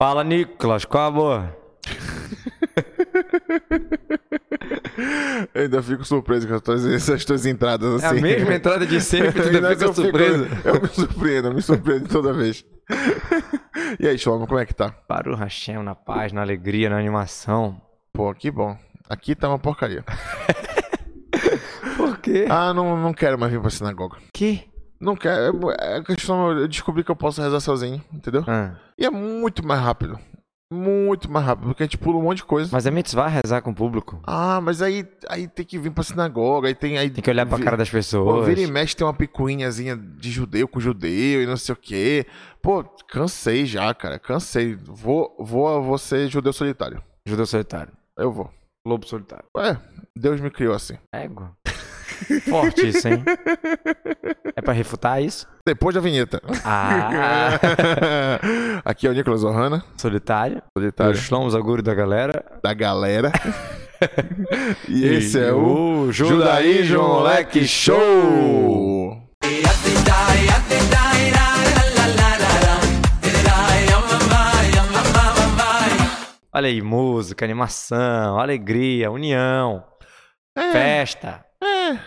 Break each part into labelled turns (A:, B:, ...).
A: Fala, Nicolas, qual a boa?
B: Eu ainda fico surpreso com as tuas- essas tuas entradas
A: É a
B: assim.
A: mesma entrada de sempre, tu ainda
B: Mas
A: fica
B: eu fico-
A: surpreso.
B: eu me surpreendo, eu me surpreendo toda vez. E aí, Shlomo, como é que tá?
A: Para o Hashem, na paz, na alegria, na animação.
B: Pô, que bom. Aqui tá uma porcaria.
A: Por quê?
B: Ah, não, não quero mais vir pra sinagoga.
A: Que?
B: Não quero. É é questão. Eu descobri que eu posso rezar sozinho, entendeu?
A: Ah,
B: E é muito mais rápido. Muito mais rápido, porque a gente pula um monte de coisa.
A: mas é mitzvah rezar com o público.
B: Ah, mas aí, aí tem que vir pra sinagoga, aí tem. Aí
A: Tem que olhar pra
B: vi-
A: cara das
B: Pô,
A: pessoas.
B: vira e mexe tem uma picuinhazinha de judeu com judeu e não sei o quê. Pô, cansei já, cara. Cansei. Vou, vou, vou ser judeu solitário.
A: Judeu solitário.
B: Eu vou.
A: Lobo solitário.
B: É, Deus me criou assim.
A: Égua. Forte isso, hein? É pra refutar isso?
B: Depois da vinheta.
A: Ah,
B: Aqui é o Nicolas Ohana,
A: solitário. O
B: solitário
A: Shlomo Zaguri da galera.
B: da galera. e esse é o
A: Judaísmo Moleque Show! Olha aí, música, animação, alegria, união,
B: É,
A: festa.
B: É.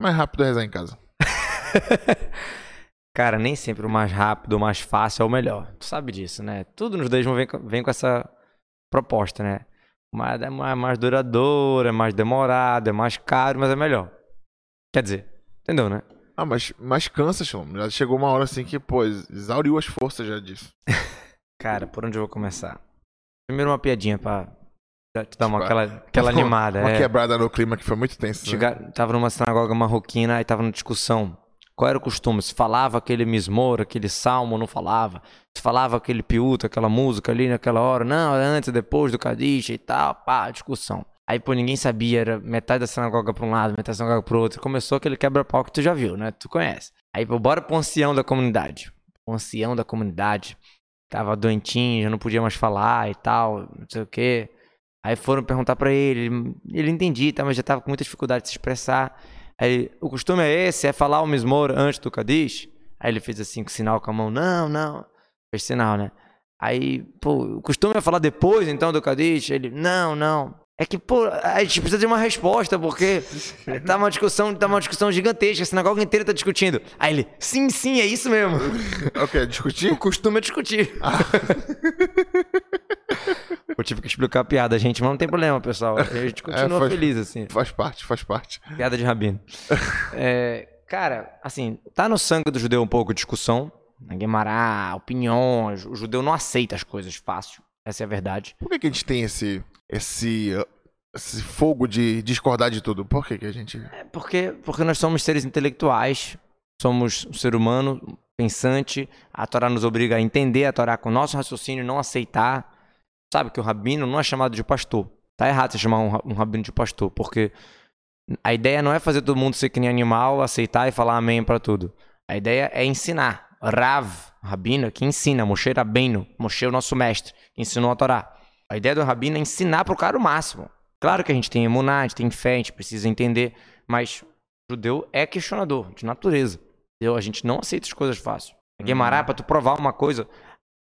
B: Mais rápido é rezar em casa.
A: Cara, nem sempre o mais rápido, o mais fácil é o melhor. Tu sabe disso, né? Tudo nos judaísmo vem, com- vem com essa proposta, né? Mas é mais, mais duradouro, é mais demorado, é mais caro, mas é melhor. Quer dizer, entendeu, né?
B: Ah, mas, mas cansa, Shlomo. Já chegou uma hora assim que, pô, exauriu as forças já disso.
A: Cara, por onde eu vou começar? Primeiro uma piadinha pra te dar uma,
B: Tipo,
A: aquela, aquela
B: Uma-
A: animada.
B: Uma
A: é.
B: quebrada no clima que foi muito tenso. né?
A: Chegar, tava numa sinagoga marroquina e tava na discussão. Qual era o costume? Se falava aquele mismor, aquele salmo, não falava. Se falava aquele piuto, aquela música ali naquela hora. Não, é antes, depois do Kadisha e tal. Pá, discussão. Aí, pô, ninguém sabia. Era metade da sinagoga pra um lado, metade da sinagoga pro outro. Começou aquele quebra-pau que tu já viu, né? Tu conhece. Aí, pô, bora pro ancião da comunidade. O ancião da comunidade tava doentinho, já não podia mais falar e tal, não sei o quê. Aí foram perguntar pra ele, ele, entendia, tá, mas já tava com muita dificuldade de se expressar. Aí, o costume é esse, é falar o mismor antes do Kadish? Aí ele fez assim, com sinal com a mão, não, não. Fez sinal, né? Aí, pô, o costume é falar depois, então, do Kadish? Ele, não, não. É que, pô, a gente precisa de uma resposta, porque tá uma discussão, tá uma discussão gigantesca, a sinagoga inteira tá discutindo. Aí ele, sim, sim, é isso mesmo.
B: Ok,
A: O
B: discutir?
A: costume é discutir. Eu tive que explicar a piada, gente, mas não tem problema, pessoal. A gente continua
B: faz-
A: feliz, assim.
B: Faz parte, faz parte.
A: Piada de rabino. É, cara, assim, tá no sangue do judeu um pouco discussão. né, Guemará, opiniões. O judeu não aceita as coisas fácil. Essa é a verdade.
B: Por que, que a gente tem esse, esse, esse fogo de discordar de tudo? Por que, que a gente.
A: É porque, porque nós somos seres intelectuais. Somos um ser humano pensante. A Torá nos obriga a entender a Torá com o nosso raciocínio não aceitar. Sabe que o rabino não é chamado de pastor. Tá errado você chamar um, um rabino de pastor, porque a ideia não é fazer todo mundo ser que nem animal, aceitar e falar amém pra tudo. A ideia é ensinar. Rav, rabino, que ensina. Moshe Rabbeinu, Moshe é o nosso mestre, que ensinou a Torá. A ideia do rabino é ensinar pro cara o máximo. Claro que a gente tem emuná, a gente tem fé, a gente precisa entender, mas o judeu é questionador, de natureza. Entendeu? A gente não aceita as coisas fácil. Guemará, pra tu provar uma coisa.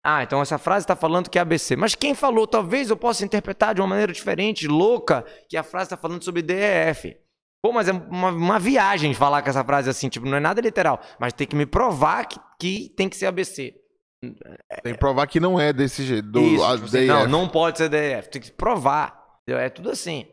A: Ah, então essa frase tá falando que é ABC. Mas quem falou? Talvez eu possa interpretar de uma maneira diferente, louca, que a frase tá falando sobre DEF. Pô, mas é uma, uma viagem falar com essa frase assim, tipo, não é nada literal. Mas tem que me provar que, que tem que ser ABC.
B: Tem que provar que não é desse jeito. Do,
A: Isso, tipo assim, não, não pode ser DF. Tem que provar. É tudo assim.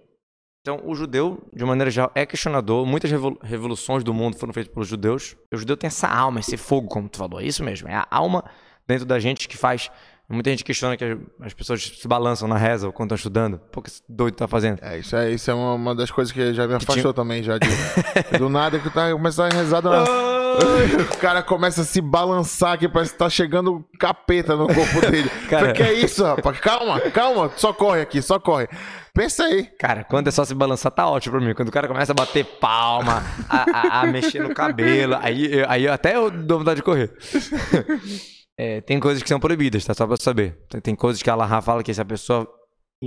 A: Então, o judeu, de maneira geral, é questionador. Muitas revolu- revoluções do mundo foram feitas pelos judeus. O judeu tem essa alma, esse fogo, como tu falou. É isso mesmo. É a alma dentro da gente que faz. Muita gente questiona que as- as pessoas se balançam na reza quando estão estudando. Pô, que esse doido tá fazendo?
B: É, isso é, isso é uma, uma das coisas que já me afastou
A: tinha-
B: também, já. De, do nada que tá começando a rezar. do nada. o cara começa a se balançar aqui, parece que tá chegando capeta no corpo dele.
A: Cara-
B: Falei, que é isso, rapaz? Calma, calma, só corre aqui, só corre. Pensa aí.
A: Cara, quando é só se balançar, tá ótimo pra mim. Quando o cara começa a bater palma, a, a- a mexer no cabelo, aí, aí até eu dou vontade de correr. É, tem coisas que são proibidas, tá? Só pra saber. Tem, tem coisas que a Lahá fala que se a pessoa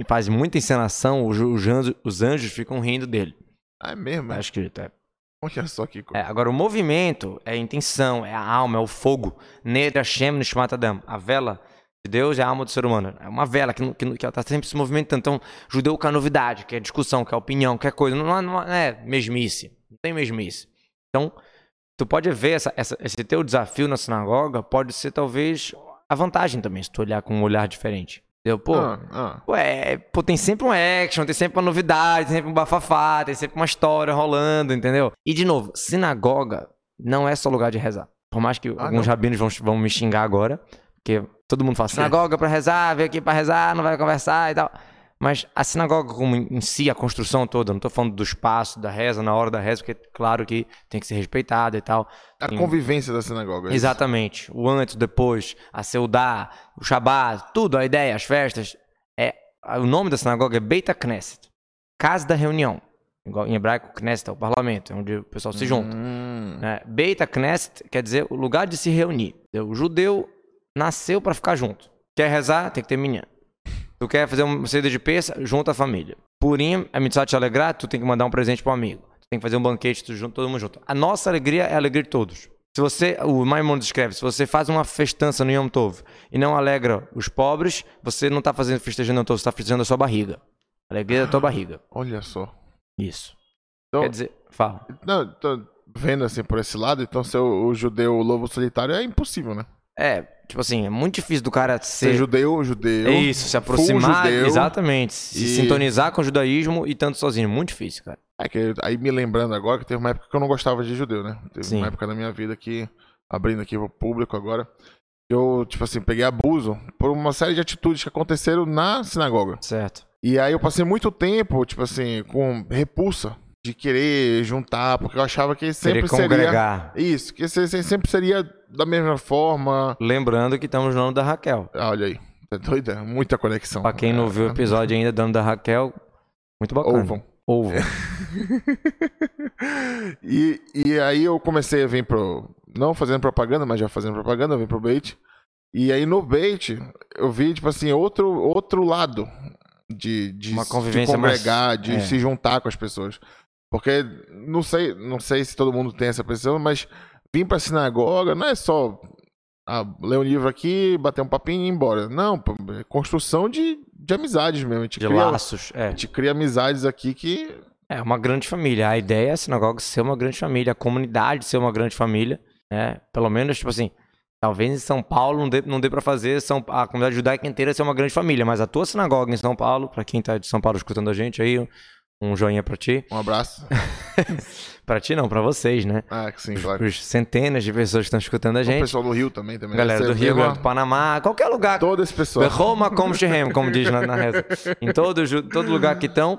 A: faz muita encenação, os, os anjos, os anjos ficam rindo dele.
B: Ah, é mesmo?
A: Tá
B: é?
A: escrito, é.
B: Olha só que
A: É,
B: coisa.
A: agora, o movimento é a intenção, é a alma, é o fogo. Neder Hashem Nishmat Adam. A vela de Deus é a alma do ser humano. É uma vela que, que, que ela está sempre se movimentando. Então, judeu quer novidade, quer discussão, quer opinião, quer coisa. Não, não é mesmice. Não tem mesmice. Então, tu pode ver essa, essa, esse teu desafio na sinagoga pode ser talvez a vantagem também, se tu olhar com um olhar diferente. Entendeu? Pô,
B: Ah, ah.
A: pô, é, pô, tem sempre um action, tem sempre uma novidade, tem sempre um bafafá, tem sempre uma história rolando, entendeu? E de novo, sinagoga não é só lugar de rezar. Por mais que
B: Ah,
A: alguns
B: não.
A: rabinos vão, vão me xingar agora, porque todo mundo fala sinagoga pra rezar, veio aqui pra rezar, não vai conversar e tal. Mas a sinagoga como em si, a construção toda, não tô falando do espaço, da reza, na hora da reza, porque claro que tem que ser respeitado e tal.
B: A
A: Tem-
B: convivência da sinagoga. é.
A: Exatamente. O antes, o depois, a Seudá, o Shabat, tudo, a ideia, as festas. É, o nome da sinagoga é Beit HaKnesset. Casa da reunião. Igual em hebraico, Knesset é o parlamento, é onde o pessoal se junta.
B: Hum.
A: Né? Beit HaKnesset quer dizer o lugar de se reunir. O judeu nasceu para ficar junto. Quer rezar, tem que ter minha. Tu quer fazer uma ceia de peça, junta a família. Purim, é mitzvah te alegrar, tu tem que mandar um presente pro amigo. Tu tem que fazer um banquete, tu junto, todo mundo junto. A nossa alegria é a alegria de todos. Se você, o Maimonides escreve, se você faz uma festança no Yom Tov e não alegra os pobres, você não tá fazendo festejando Yom Tov, você tá festejando a sua barriga. A alegria da tua barriga.
B: Olha só.
A: Isso.
B: Então,
A: Quer dizer, fala.
B: não, tô vendo assim por esse lado, então ser o, o judeu lobo solitário é impossível, né?
A: É, tipo assim, é muito difícil do cara
B: Ser
A: ser
B: judeu, judeu.
A: É isso, se aproximar,
B: judeu.
A: exatamente, se
B: e-
A: sintonizar com o judaísmo e tanto sozinho, muito difícil, cara.
B: É que aí me lembrando agora que teve uma época que eu não gostava de judeu, né? Teve
A: Sim.
B: uma época na minha vida que, abrindo aqui pro público agora, eu, tipo assim, peguei abuso por uma série de atitudes que aconteceram na sinagoga.
A: Certo.
B: E aí eu passei muito tempo, tipo assim, com repulsa de querer juntar, porque eu achava que sempre seria. Isso, que se- se- sempre seria da mesma forma.
A: Lembrando que estamos no nome da Raquel.
B: Ah, Olha aí, tá doida? Muita conexão.
A: Pra quem não viu o
B: É,
A: episódio ainda, dando da Raquel, muito bacana.
B: Ouvam.
A: Ovo.
B: e, e aí eu comecei a vir pro. Não fazendo propaganda, mas já fazendo propaganda, eu vim pro bait. E aí no bait, eu vi, tipo assim, outro, outro lado de, de,
A: Uma
B: de
A: convivência mais-
B: congregar, de
A: é.
B: se juntar com as pessoas. Porque não sei, não sei se todo mundo tem essa percepção, mas vir pra sinagoga não é só ah, ler um livro aqui, bater um papinho e ir embora. Não, é construção de, de amizades mesmo. A gente,
A: De
B: cria,
A: laços.
B: a
A: É.
B: gente cria amizades aqui que
A: é uma grande família. A ideia é a sinagoga ser uma grande família, a comunidade ser uma grande família. Né? Pelo menos, tipo assim, talvez em São Paulo não dê, não dê pra fazer São, a comunidade judaica inteira ser uma grande família, mas a tua sinagoga em São Paulo, pra quem tá de São Paulo escutando a gente aí, um joinha pra ti.
B: Um abraço.
A: Pra ti não, pra vocês, né?
B: Ah, que sim, claro.
A: Os centenas de pessoas que estão escutando a
B: O
A: gente.
B: pessoal do Rio também. também
A: Galera do Rio, do Panamá, qualquer lugar.
B: Todo esse pessoal.
A: Roma como Shehem, como diz na, na reza. Em todo, todo lugar que estão,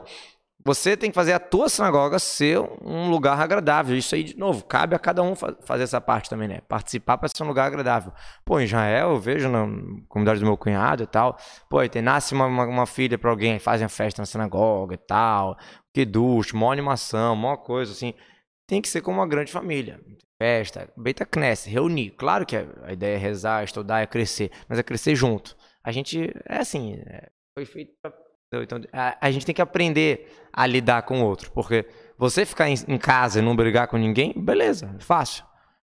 A: você tem que fazer a tua sinagoga ser um lugar agradável. Isso aí, de novo, cabe a cada um fa- fazer essa parte também, né? Participar para ser um lugar agradável. Pô, em Israel, eu vejo na comunidade do meu cunhado e tal. Pô, aí tem, nasce uma, uma, uma filha para alguém, fazem a festa na sinagoga e tal. Que ducho, mó animação, mó coisa assim. Tem que ser como uma grande família. Festa, Beta Knesset, reunir. Claro que a ideia é rezar, estudar, é crescer, mas é crescer junto. A gente, é assim, é, foi feito pra então, a, a gente tem que aprender a lidar com o outro. Porque você ficar em, em casa e não brigar com ninguém, beleza, fácil.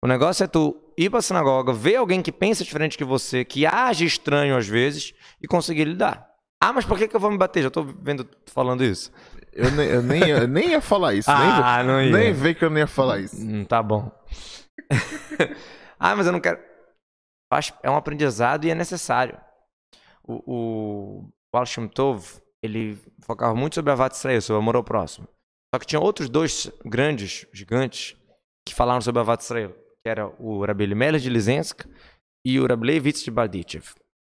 A: O negócio é tu ir pra sinagoga, ver alguém que pensa diferente que você, que age estranho às vezes, e conseguir lidar. Ah, mas por que, que eu vou me bater? Já tô vendo falando isso.
B: Eu, nem, eu, nem, eu nem ia falar isso.
A: Ah,
B: nem,
A: não ia.
B: nem vê que eu nem ia falar isso.
A: Hum, tá bom. ah, mas eu não quero. É um aprendizado e é necessário. O, o Shem Tov, ele focava muito sobre a Vat Israel, sobre o amor ao próximo. Só que tinha outros dois grandes, gigantes, que falaram sobre a Vat Israel, que era o Rabbi Elimelech de Lizensk e o Rabbi Levitz de Bardichev.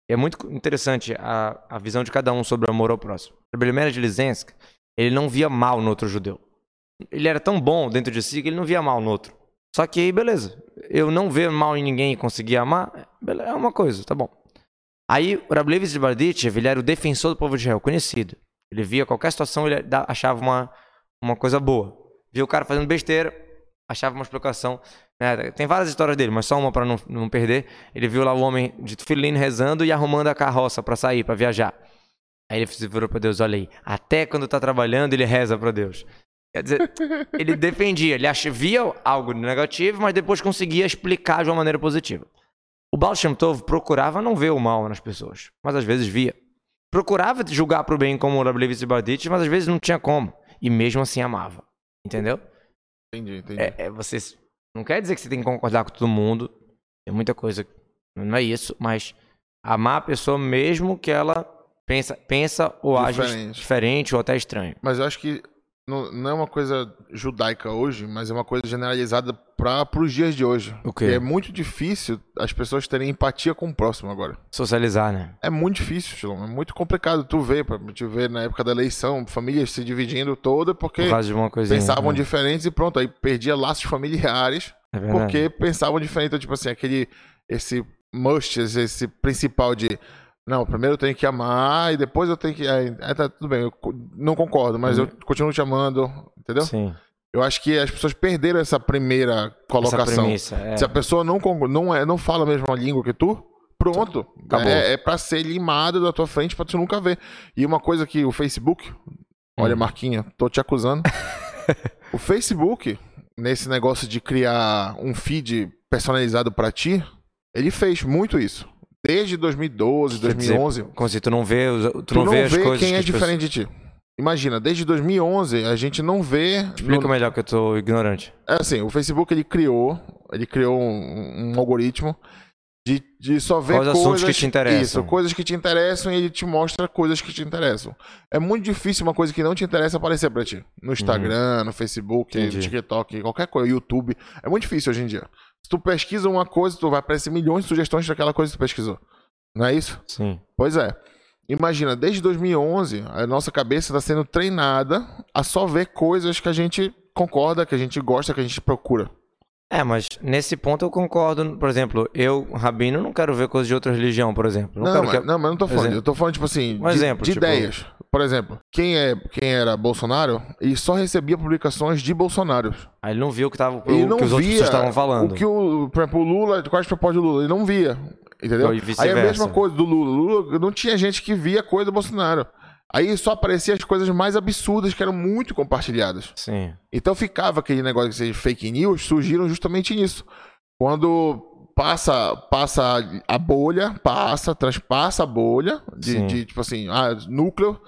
A: É muito interessante a, a visão de cada um sobre o amor ao próximo. Rabbi Elimelech de Lizensk, ele não via mal no outro judeu. Ele era tão bom dentro de si que ele não via mal no outro. Só que aí, beleza. Eu não ver mal em ninguém e conseguir amar, é uma coisa, tá bom. Aí, Levi de Bardichev, ele era o defensor do povo de Israel, conhecido. Ele via qualquer situação, ele achava uma, uma coisa boa. Via o cara fazendo besteira, achava uma explicação. né? Tem várias histórias dele, mas só uma para não, não perder. Ele viu lá o homem de Tufilin rezando e arrumando a carroça para sair, para viajar. Aí ele virou para Deus, olha aí, até quando tá trabalhando ele reza para Deus. Quer dizer, ele defendia, ele via algo negativo, mas depois conseguia explicar de uma maneira positiva. O Baal Shem Tov procurava não ver o mal nas pessoas, mas às vezes via. Procurava julgar pro bem como o Rablevis e Bardit, mas às vezes não tinha como. E mesmo assim amava. Entendeu?
B: Entendi, entendi.
A: É, é você não quer dizer que você tem que concordar com todo mundo. Tem muita coisa. Não é isso, mas amar a pessoa mesmo que ela pensa, pensa ou age
B: Diferente.
A: diferente ou até estranho.
B: Mas eu acho que não, não é uma coisa judaica hoje, mas é uma coisa generalizada para os dias de hoje.
A: O quê?
B: E é muito difícil as pessoas terem empatia com o próximo agora.
A: Socializar, né?
B: É muito difícil. É muito complicado. Tu ver, pra te ver na época da eleição, famílias se dividindo toda porque
A: Por
B: pensavam
A: né?
B: diferentes e pronto. Aí perdia laços familiares
A: É
B: porque pensavam diferente. Então, tipo assim, aquele. Esse must, esse principal de. Não, primeiro eu tenho que amar e depois eu tenho que. Aí, aí tá tudo bem, eu não concordo, mas
A: Uhum.
B: eu continuo te amando, entendeu?
A: Sim.
B: Eu acho que as pessoas perderam essa primeira
A: Essa
B: colocação.
A: premissa. É.
B: Se a pessoa não, não, é, não fala a mesma língua que tu, pronto.
A: Acabou.
B: É, é pra ser limado da tua frente pra tu nunca ver. E uma coisa que o Facebook, olha,
A: Hum.
B: Marquinha, tô te acusando. o Facebook, nesse negócio de criar um feed personalizado pra ti, ele fez muito isso. Desde 2012,
A: Quer dizer,
B: 2011.
A: Como se tu não vê, tu,
B: tu
A: não vê as coisas
B: quem
A: que
B: é
A: as pessoas-
B: diferente de ti. Imagina, desde 2011 a gente não vê.
A: Explica
B: no-
A: melhor que eu tô ignorante.
B: é assim, o Facebook ele criou, ele criou um, um algoritmo de, de só ver
A: Quais
B: coisas
A: assuntos que te interessam.
B: Isso, coisas que te interessam e ele te mostra coisas que te interessam. É muito difícil uma coisa que não te interessa aparecer pra ti. No Instagram, no Facebook,
A: Uhum. Entendi.
B: no TikTok, qualquer coisa, YouTube. É muito difícil hoje em dia. Se tu pesquisa uma coisa, tu vai aparecer milhões de sugestões daquela coisa que tu pesquisou. Não é isso?
A: Sim.
B: Pois é. Imagina, desde 2011, a nossa cabeça está sendo treinada a só ver coisas que a gente concorda, que a gente gosta, que a gente procura.
A: É, mas nesse ponto eu concordo. Por exemplo, eu, Rabino, não quero ver coisas de outra religião, por exemplo. Não,
B: Não, mas,
A: que...
B: não, mas não tô falando.
A: Exemplo.
B: Eu tô falando, tipo assim,
A: Um
B: de,
A: exemplo,
B: de
A: tipo-
B: ideias. Por exemplo, quem, é, quem era Bolsonaro, ele só recebia publicações de Bolsonaro.
A: Aí ele não viu o que, tava, o
B: Ele não
A: que os outros
B: via
A: pessoas estavam falando.
B: o que o, por exemplo, o Lula, quais propostas do Lula, ele não via. Entendeu?
A: E
B: Aí a
A: vice-versa.
B: mesma coisa do Lula. Lula não tinha gente que via coisa do Bolsonaro. Aí só aparecia as coisas mais absurdas que eram muito compartilhadas.
A: Sim.
B: Então ficava aquele negócio de fake news, surgiram justamente nisso. Quando passa passa a bolha, passa, transpassa a bolha de, de, tipo assim, ah, núcleo,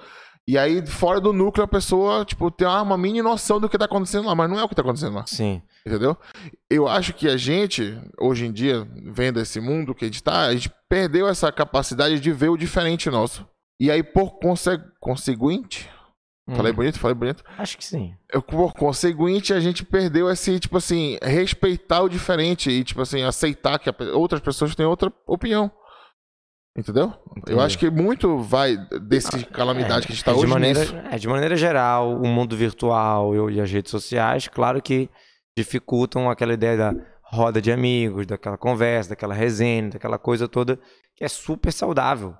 B: e aí fora do núcleo a pessoa, tipo, tem uma, uma mini noção do que tá acontecendo lá, mas não é o que tá acontecendo lá,
A: Sim.
B: entendeu? Eu acho que a gente, hoje em dia, vendo esse mundo que a gente tá, a gente perdeu essa capacidade de ver o diferente nosso. E aí, por conse conseguinte, falei
A: Hum,
B: bonito, falei bonito,
A: Acho que sim.
B: eu, por conseguinte, a gente perdeu esse, tipo assim, respeitar o diferente e, tipo assim, aceitar que outras pessoas têm outra opinião. Entendeu? Eu
A: Entendi.
B: acho que muito vai desse calamidade que a gente tá
A: É,
B: hoje
A: maneira,
B: nisso.
A: é, de maneira geral, o mundo virtual e e as redes sociais, claro que dificultam aquela ideia da roda de amigos, daquela conversa, daquela resenha, daquela coisa toda que é super saudável,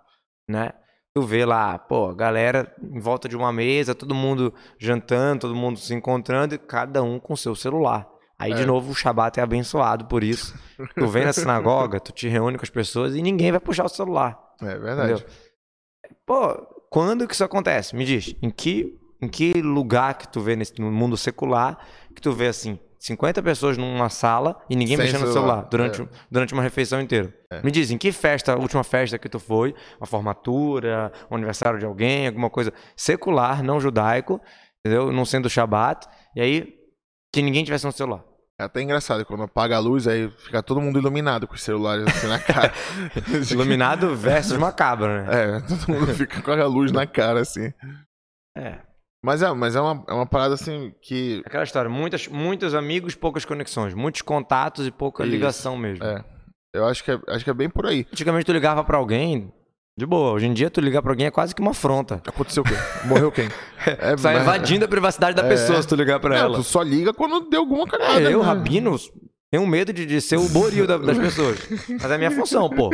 A: né? Tu vê lá, pô, galera em volta de uma mesa, todo mundo jantando, todo mundo se encontrando e cada um com seu celular. Aí, de
B: É.
A: novo, o Shabat é abençoado por isso. Tu vem na sinagoga, tu te reúne com as pessoas e ninguém vai puxar o celular.
B: É verdade.
A: Entendeu? Pô, quando que isso acontece? Me diz, em que, em que lugar que tu vê nesse, no mundo secular que tu vê assim, 50 pessoas numa sala e ninguém
B: Sem
A: mexendo no
B: celular,
A: celular durante,
B: é.
A: durante uma refeição inteira?
B: É.
A: Me diz, em que festa, a última festa que tu foi, uma formatura, um aniversário de alguém, alguma coisa secular, não judaico, entendeu? Não sendo Shabat, e aí que ninguém tivesse no celular.
B: É até engraçado, quando apaga a luz, aí fica todo mundo iluminado com os celulares assim na cara.
A: Iluminado versus macabro, né?
B: É, todo mundo fica com a luz na cara, assim.
A: É.
B: Mas é, mas é, uma, é uma parada assim que.
A: Aquela história, muitas, muitos amigos, poucas conexões, muitos contatos e pouca
B: Isso,
A: ligação mesmo.
B: É. Eu acho que é, acho que é bem por aí.
A: Antigamente tu ligava pra alguém, de boa. Hoje em dia tu ligar pra alguém é quase que uma afronta.
B: Aconteceu o quê? Morreu quem? É,
A: Sai
B: mas-
A: invadindo a privacidade da
B: É.
A: pessoa se tu ligar pra
B: Não,
A: ela.
B: tu só liga quando deu alguma cagada.
A: É, eu,
B: né?
A: Rabino, tenho medo de, de ser o boril da- das pessoas. Mas é minha função, pô.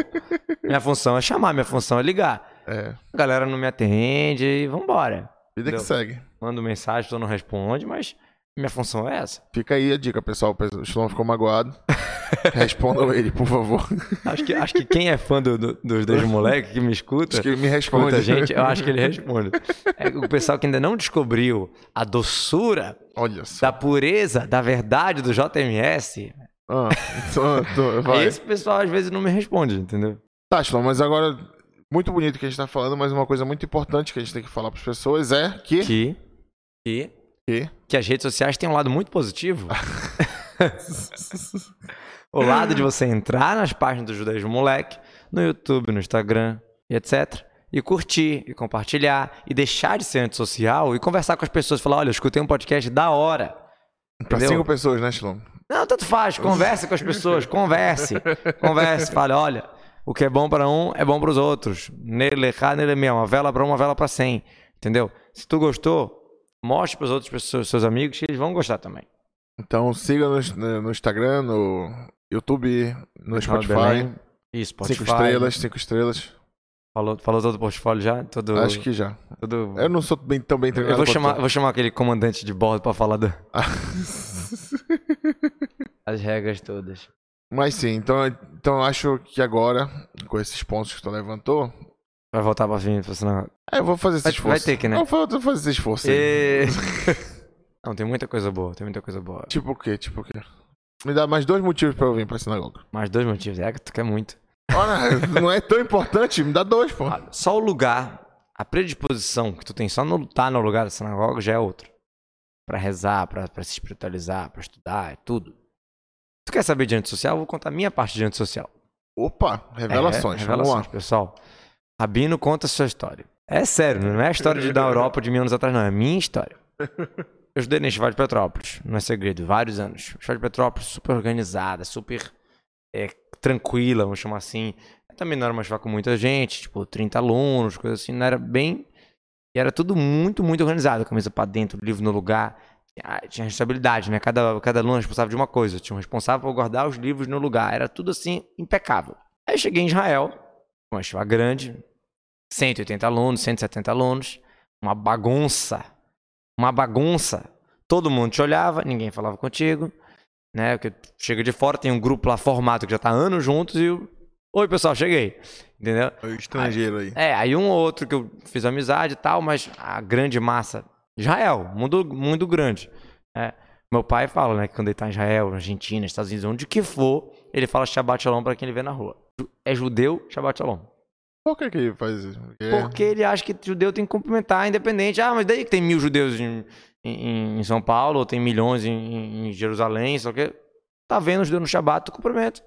A: Minha função é chamar, minha função é ligar.
B: É,
A: A galera não me atende e vambora.
B: Vida que segue.
A: Mando mensagem, tu não responde, mas minha função é essa.
B: Fica aí a dica, pessoal. O Stallone ficou magoado. Respondam ele, por favor.
A: Acho que, acho que quem é fã do- do- dos dois moleques que me escuta,
B: Acho que ele me responde.
A: muita gente, eu acho que ele responde. É o pessoal que ainda não descobriu a doçura da pureza, da verdade do JMS,
B: Ah, então, então, vai.
A: Esse pessoal às vezes não me responde, entendeu?
B: Tá, Shilon, mas agora, muito bonito que a gente tá falando, mas uma coisa muito importante que a gente tem que falar pras pessoas é que.
A: Que. Que.
B: que...
A: Que as redes sociais têm um lado muito positivo. o lado de você entrar nas páginas do Judaísmo Moleque, no YouTube, no Instagram e etc. E curtir, e compartilhar, e deixar de ser antissocial e conversar com as pessoas. Falar, olha, eu escutei um podcast da hora.
B: Pra
A: Entendeu?
B: cinco pessoas, né, Shilon?
A: Não, tanto faz. Converse com as pessoas. Converse. Converse. Fale, olha, o que é bom para um é bom para os outros. Nele nele mesmo. Uma vela para uma vela para cem. Entendeu? Se tu gostou, mostre para as outras pessoas, seus amigos, que eles vão gostar também.
B: Então siga no, no Instagram, no YouTube, no Spotify.
A: E Spotify.
B: Cinco estrelas, cinco estrelas.
A: Falou, falou todo o portfólio já? Todo,
B: Acho que já.
A: todo...
B: Eu não sou bem, tão bem treinado
A: Eu vou chamar, vou chamar aquele comandante de bordo para falar da- as regras todas.
B: Mas sim, então, então eu acho que agora, com esses pontos que tu levantou,
A: Vai voltar pra vir, senão...
B: é, eu vou fazer esse
A: Vai-
B: esforço.
A: vai ter que, né?
B: Eu vou, fazer esse esforço aí.
A: E... Não, tem muita coisa boa, tem muita coisa boa.
B: Tipo o quê? Tipo o quê? Me dá mais dois motivos pra eu vir pra sinagoga.
A: Mais dois motivos. É que tu quer muito.
B: Olha, não é tão importante, me dá dois, pô.
A: Olha, Só o lugar, a predisposição que tu tem só no estar no lugar da sinagoga já é outro. Pra rezar, pra, pra se espiritualizar, pra estudar, é tudo. Tu quer saber de antissocial? Eu vou contar a minha parte de antissocial.
B: Opa, revelações.
A: É,
B: Vamos
A: revelações,
B: lá.
A: pessoal. Rabino conta a sua história. É sério, não é a história de da Europa de mil anos atrás, não. É a minha história. Eu estudei na Estival de Petrópolis, não é segredo, vários anos. Estival de Petrópolis super organizada, super é, tranquila, vamos chamar assim. Também não era uma escola com muita gente, tipo 30 alunos, coisa assim. Não era bem... E era tudo muito, muito organizado. Camisa pra dentro, livro no lugar. Ah, Tinha responsabilidade, né? Cada, cada aluno era responsável de uma coisa. Tinha um responsável por guardar os livros no lugar. Era tudo assim, impecável. Aí cheguei em Israel, uma escola grande, 180 alunos, 170 alunos, uma bagunça, uma bagunça. Todo mundo te olhava, ninguém falava contigo, né? Porque chega de fora, tem um grupo lá formado que já tá anos juntos e. Oi, pessoal, cheguei. Entendeu?
B: O estrangeiro aí.
A: É, aí um ou outro que eu fiz amizade e tal, mas a grande massa. Israel, mundo, mundo grande. né? Meu pai fala, né, que quando ele tá em Israel, Argentina, Estados Unidos, onde que for, ele fala Shabbat Shalom pra quem ele vê na rua. É judeu, Shabbat Shalom.
B: Por que que ele faz isso? Porque...
A: Porque ele acha que judeu tem que cumprimentar independente. Ah, mas daí que tem mil judeus em, em, em São Paulo, ou tem milhões em, em Jerusalém, só que tá vendo os judeus no Shabbat, tu cumprimenta.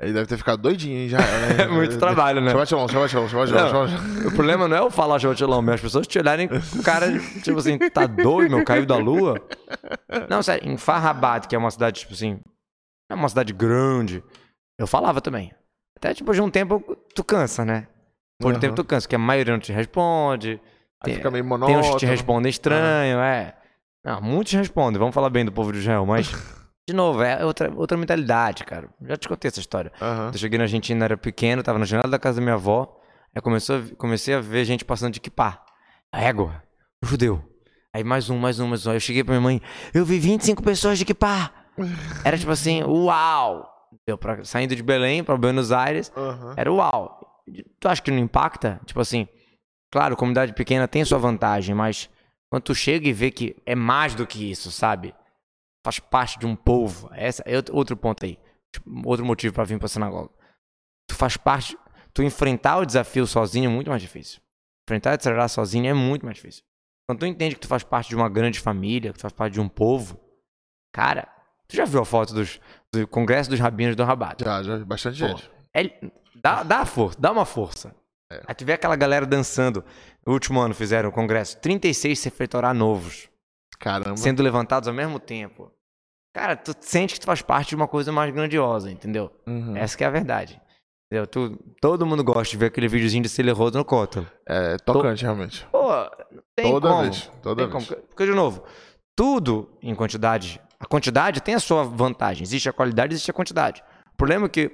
B: Ele deve ter ficado doidinho já. Né?
A: É muito trabalho, né?
B: Shabbat shalom,
A: Não.
B: shabbat shalom.
A: O problema não é eu falar Shabbat Shalom, mas as pessoas te olharem com cara, tipo assim, tá doido, meu, caiu da lua. Não, sério, em Farrabat, que é uma cidade, tipo assim, é uma cidade grande, eu falava também. Até, tipo, de um tempo tu cansa, né? Por um
B: Aham.
A: tempo tu cansa, porque a maioria não te responde.
B: Aí
A: Tem,
B: fica meio
A: tem
B: monótono.
A: uns que te respondem estranho, é. Não, muitos respondem, vamos falar bem do povo de Israel, mas, de novo, é outra, outra mentalidade, cara. Já te contei essa história.
B: Aham.
A: Eu cheguei na Argentina, era pequeno, tava na janela da casa da minha avó. Aí começou, comecei a ver gente passando de kippah. Égua, um judeu. Aí mais um, mais um, mais um. Aí eu cheguei pra minha mãe, eu vi 25 pessoas de kippah. Era tipo assim, uau. Deu pra, saindo de Belém pra Buenos Aires,
B: Aham.
A: era uau. Tu acha que não impacta? Tipo assim, claro, comunidade pequena tem sua vantagem, mas quando tu chega e vê que é mais do que isso, sabe? Faz parte de um povo. Essa é outro- ponto aí. Outro motivo pra vir pra sinagoga. Tu faz parte. Tu enfrentar o desafio sozinho é muito mais difícil. Enfrentar e acelerar sozinho é muito mais difícil. Quando tu entende que tu faz parte de uma grande família, que tu faz parte de um povo, cara, tu já viu a foto dos, do Congresso dos Rabinos do Rabat?
B: Já, já, bastante
A: Pô,
B: gente.
A: é- dá, dá força, dá uma força.
B: É.
A: Aí tu vê aquela galera dançando. No último ano fizeram o congresso. 36 Sefer novos,
B: Caramba.
A: sendo levantados ao mesmo tempo. Cara, tu sente que tu faz parte de uma coisa mais grandiosa, entendeu?
B: Uhum.
A: Essa que é a verdade. Entendeu? Tu, todo mundo gosta de ver aquele videozinho de Cília Rodo no cótelo.
B: É tocante, realmente.
A: Pô, tem
B: Toda
A: como.
B: vez, toda
A: Tem
B: vez.
A: como. Porque, de novo, tudo em quantidade. A quantidade tem a sua vantagem. Existe a qualidade, existe a quantidade. O problema é que,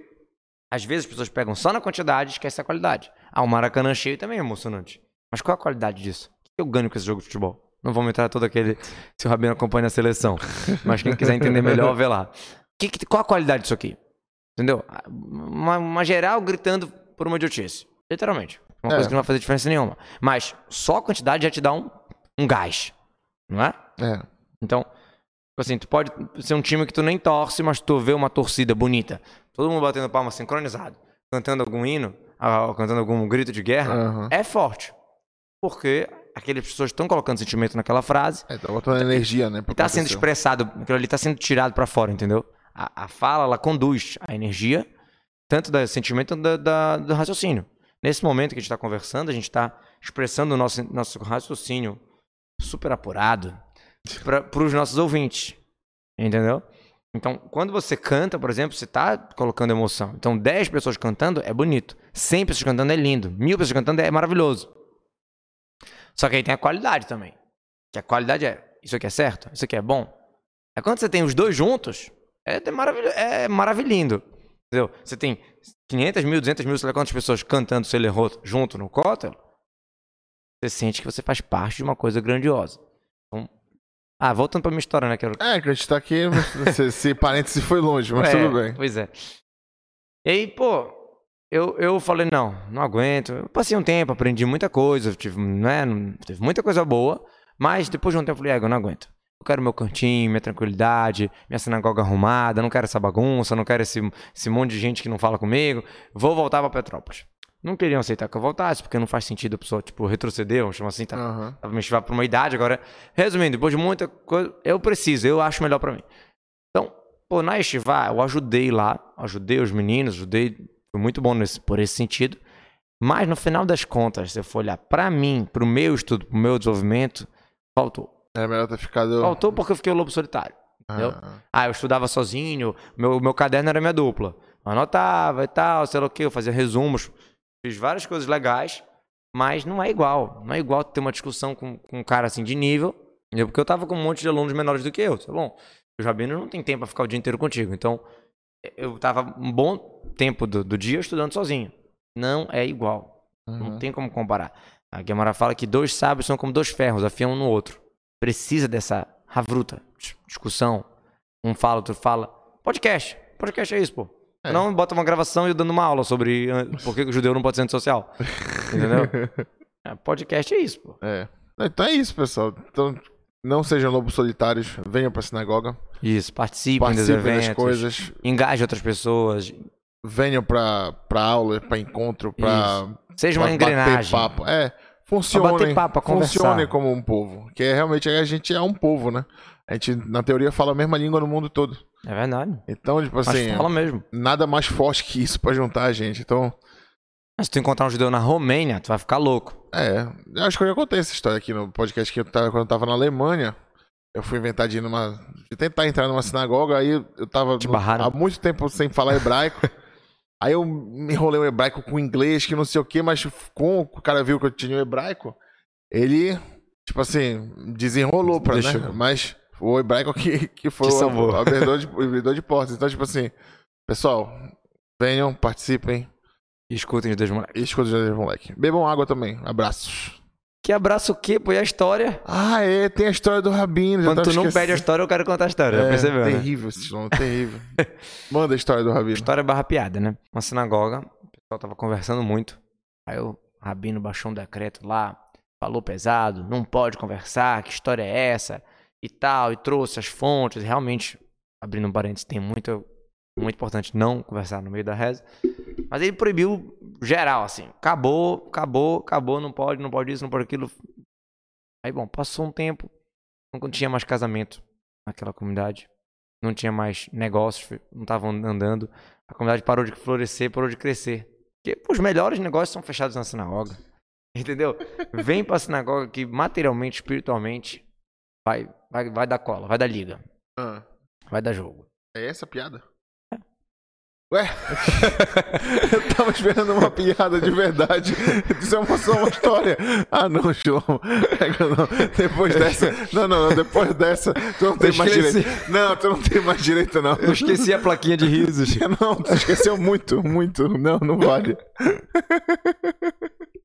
A: às vezes, as pessoas pegam só na quantidade e esquecem a qualidade. Ah, o Maracanã cheio também é emocionante. Mas qual é a qualidade disso? O que eu ganho com esse jogo de futebol? Não vamos entrar todo aquele. Se o Rabino acompanha a seleção. Mas quem quiser entender melhor, vê lá. Que que- qual a qualidade disso aqui? Entendeu? Uma, uma geral gritando por uma idiotice. Literalmente. Uma
B: É.
A: coisa que não vai fazer diferença nenhuma. Mas só a quantidade já te dá um, um gás. Não é?
B: É.
A: Então, assim, tu pode ser um time que tu nem torce, mas tu vê uma torcida bonita. Todo mundo batendo palma sincronizado, cantando algum hino, ah, cantando algum grito de guerra,
B: Aham.
A: é forte. Porque aquelas pessoas estão colocando sentimento naquela frase
B: É, tá botando energia, né?
A: e tá sendo expressado, aquilo ali tá sendo tirado pra fora, entendeu? A, a fala, ela conduz a energia, tanto do sentimento quanto da, da- do raciocínio. Nesse momento que a gente tá conversando, a gente tá expressando o nosso, nosso raciocínio super apurado para os nossos ouvintes, entendeu? Então, quando você canta, por exemplo, você tá colocando emoção. Então, 10 pessoas cantando é bonito. 100 pessoas cantando é lindo. Mil pessoas cantando é maravilhoso. Só que aí tem a qualidade também. Que a qualidade é, isso aqui é certo? Isso aqui é bom? É quando você tem os dois juntos, é, de maravilho, é maravilhindo. Entendeu? Você tem 500 mil, 200 mil, sei lá quantas pessoas cantando se ele errou junto no cótel, você sente que você faz parte de uma coisa grandiosa. Então, ah, voltando pra minha história, né? Que eu...
B: É, que a gente tá aqui, esse, esse parêntese foi longe, mas
A: É,
B: tudo bem.
A: Pois é. E aí, pô, eu, eu falei, não, não aguento. Eu passei um tempo, aprendi muita coisa, tive, né, teve muita coisa boa, mas depois de um tempo eu falei, é, eu não aguento. Eu quero meu cantinho, minha tranquilidade, minha sinagoga arrumada, não quero essa bagunça, não quero esse, esse monte de gente que não fala comigo. Vou voltar pra Petrópolis. Não queriam aceitar que eu voltasse, porque não faz sentido a pessoa, tipo, retroceder, vamos chamar assim, tá. Tava me chamando pra uma idade agora. Resumindo, depois de muita coisa, eu preciso, eu acho melhor pra mim. Então, pô, na Estivá, eu ajudei lá, ajudei os meninos, ajudei, foi muito bom nesse, por esse sentido. Mas no final das contas, se eu for olhar pra mim, pro meu estudo, pro meu desenvolvimento, faltou.
B: É melhor ter ficado.
A: Faltou porque eu fiquei o lobo solitário. entendeu?
B: Ah,
A: Ah, eu estudava sozinho, meu, meu caderno era minha dupla. Eu anotava e tal, sei lá o que, eu fazia resumos, fiz várias coisas legais, mas não é igual. Não é igual ter uma discussão com, com um cara assim de nível, porque eu tava com um monte de alunos menores do que eu, tá bom? O Jabino não tem tempo pra ficar o dia inteiro contigo, então eu tava um bom tempo do, do dia estudando sozinho. Não é igual. Não
B: uhum.
A: tem como comparar. A Guimarães fala que dois sábios são como dois ferros, afiam um no outro. Precisa dessa ravruta, dis- discussão. Um fala, outro fala. Podcast. Podcast é isso, pô.
B: É.
A: Não bota uma gravação e eu dando uma aula sobre por que que o judeu não pode ser antissocial. Entendeu? É, podcast é isso, pô.
B: É. Então é isso, pessoal. Então, não sejam lobos solitários, venham pra sinagoga,
A: Isso, participem,
B: participem
A: eventos.
B: das coisas,
A: Engaje outras pessoas.
B: venham pra, pra aula, pra encontro, pra,
A: Seja uma
B: pra
A: engrenagem.
B: papo. É, funcionem,
A: papo,
B: funcionem como um povo. Que é, realmente a gente é um povo, né? A gente, na teoria, fala a mesma língua no mundo todo.
A: É verdade.
B: Então, tipo
A: Mas
B: assim,
A: fala mesmo.
B: nada mais forte que isso pra juntar a gente. Então,
A: Mas se tu encontrar um judeu na Romênia, tu vai ficar louco.
B: é. eu Acho que eu já contei essa história aqui no podcast que eu tava, quando eu tava na Alemanha. Eu fui inventar de ir numa. de tentar entrar numa sinagoga, aí eu tava no- há muito tempo sem falar hebraico. aí eu me enrolei o hebraico com inglês, que não sei o que, mas com o cara viu que eu tinha o hebraico, ele, tipo assim, desenrolou pra, né?
A: Deixou.
B: Mas o hebraico que, que foi o,
A: salvou.
B: o abridor de, o abridor de portas. Então, tipo assim, pessoal, venham, participem
A: E escutem os dois moleques.
B: e escutem o Jardim Moleque. Bebam água também. Abraços.
A: Que abraço o quê, pô? E a história?
B: Ah, é, tem a história do Rabino.
A: Quando
B: tava
A: tu não
B: esquecendo.
A: pede a história, eu quero contar a história. já
B: É,
A: percebeu, né?
B: terrível esse nome, terrível. Manda a história do Rabino.
A: História barra piada, né? Uma sinagoga, o pessoal tava conversando muito. Aí o rabino baixou um decreto lá, falou pesado, não pode conversar, que história é essa? E tal, e trouxe as fontes. E realmente, abrindo um parênteses, tem muito, muito importante não conversar no meio da reza. Mas ele proibiu geral, assim. Acabou, acabou, acabou, não pode, não pode isso, não pode aquilo. Aí, bom, passou um tempo, não tinha mais casamento naquela comunidade. Não tinha mais negócios, não estavam andando. A comunidade parou de florescer, parou de crescer. Porque os melhores negócios são fechados na sinagoga. Entendeu? Vem pra sinagoga que materialmente, espiritualmente, vai, vai, vai dar cola, vai dar liga,
B: Ah,
A: vai dar jogo.
B: é essa a piada? Ué? eu tava esperando uma piada de verdade. Isso é uma, só uma história. Ah, não, João. É, não. Depois dessa. Não, não, não. Depois dessa, tu não tem mais direito. Não, tu não tem mais direito, não.
A: Eu esqueci a plaquinha de risos.
B: Não, tu esqueceu muito, muito. Não, não vale.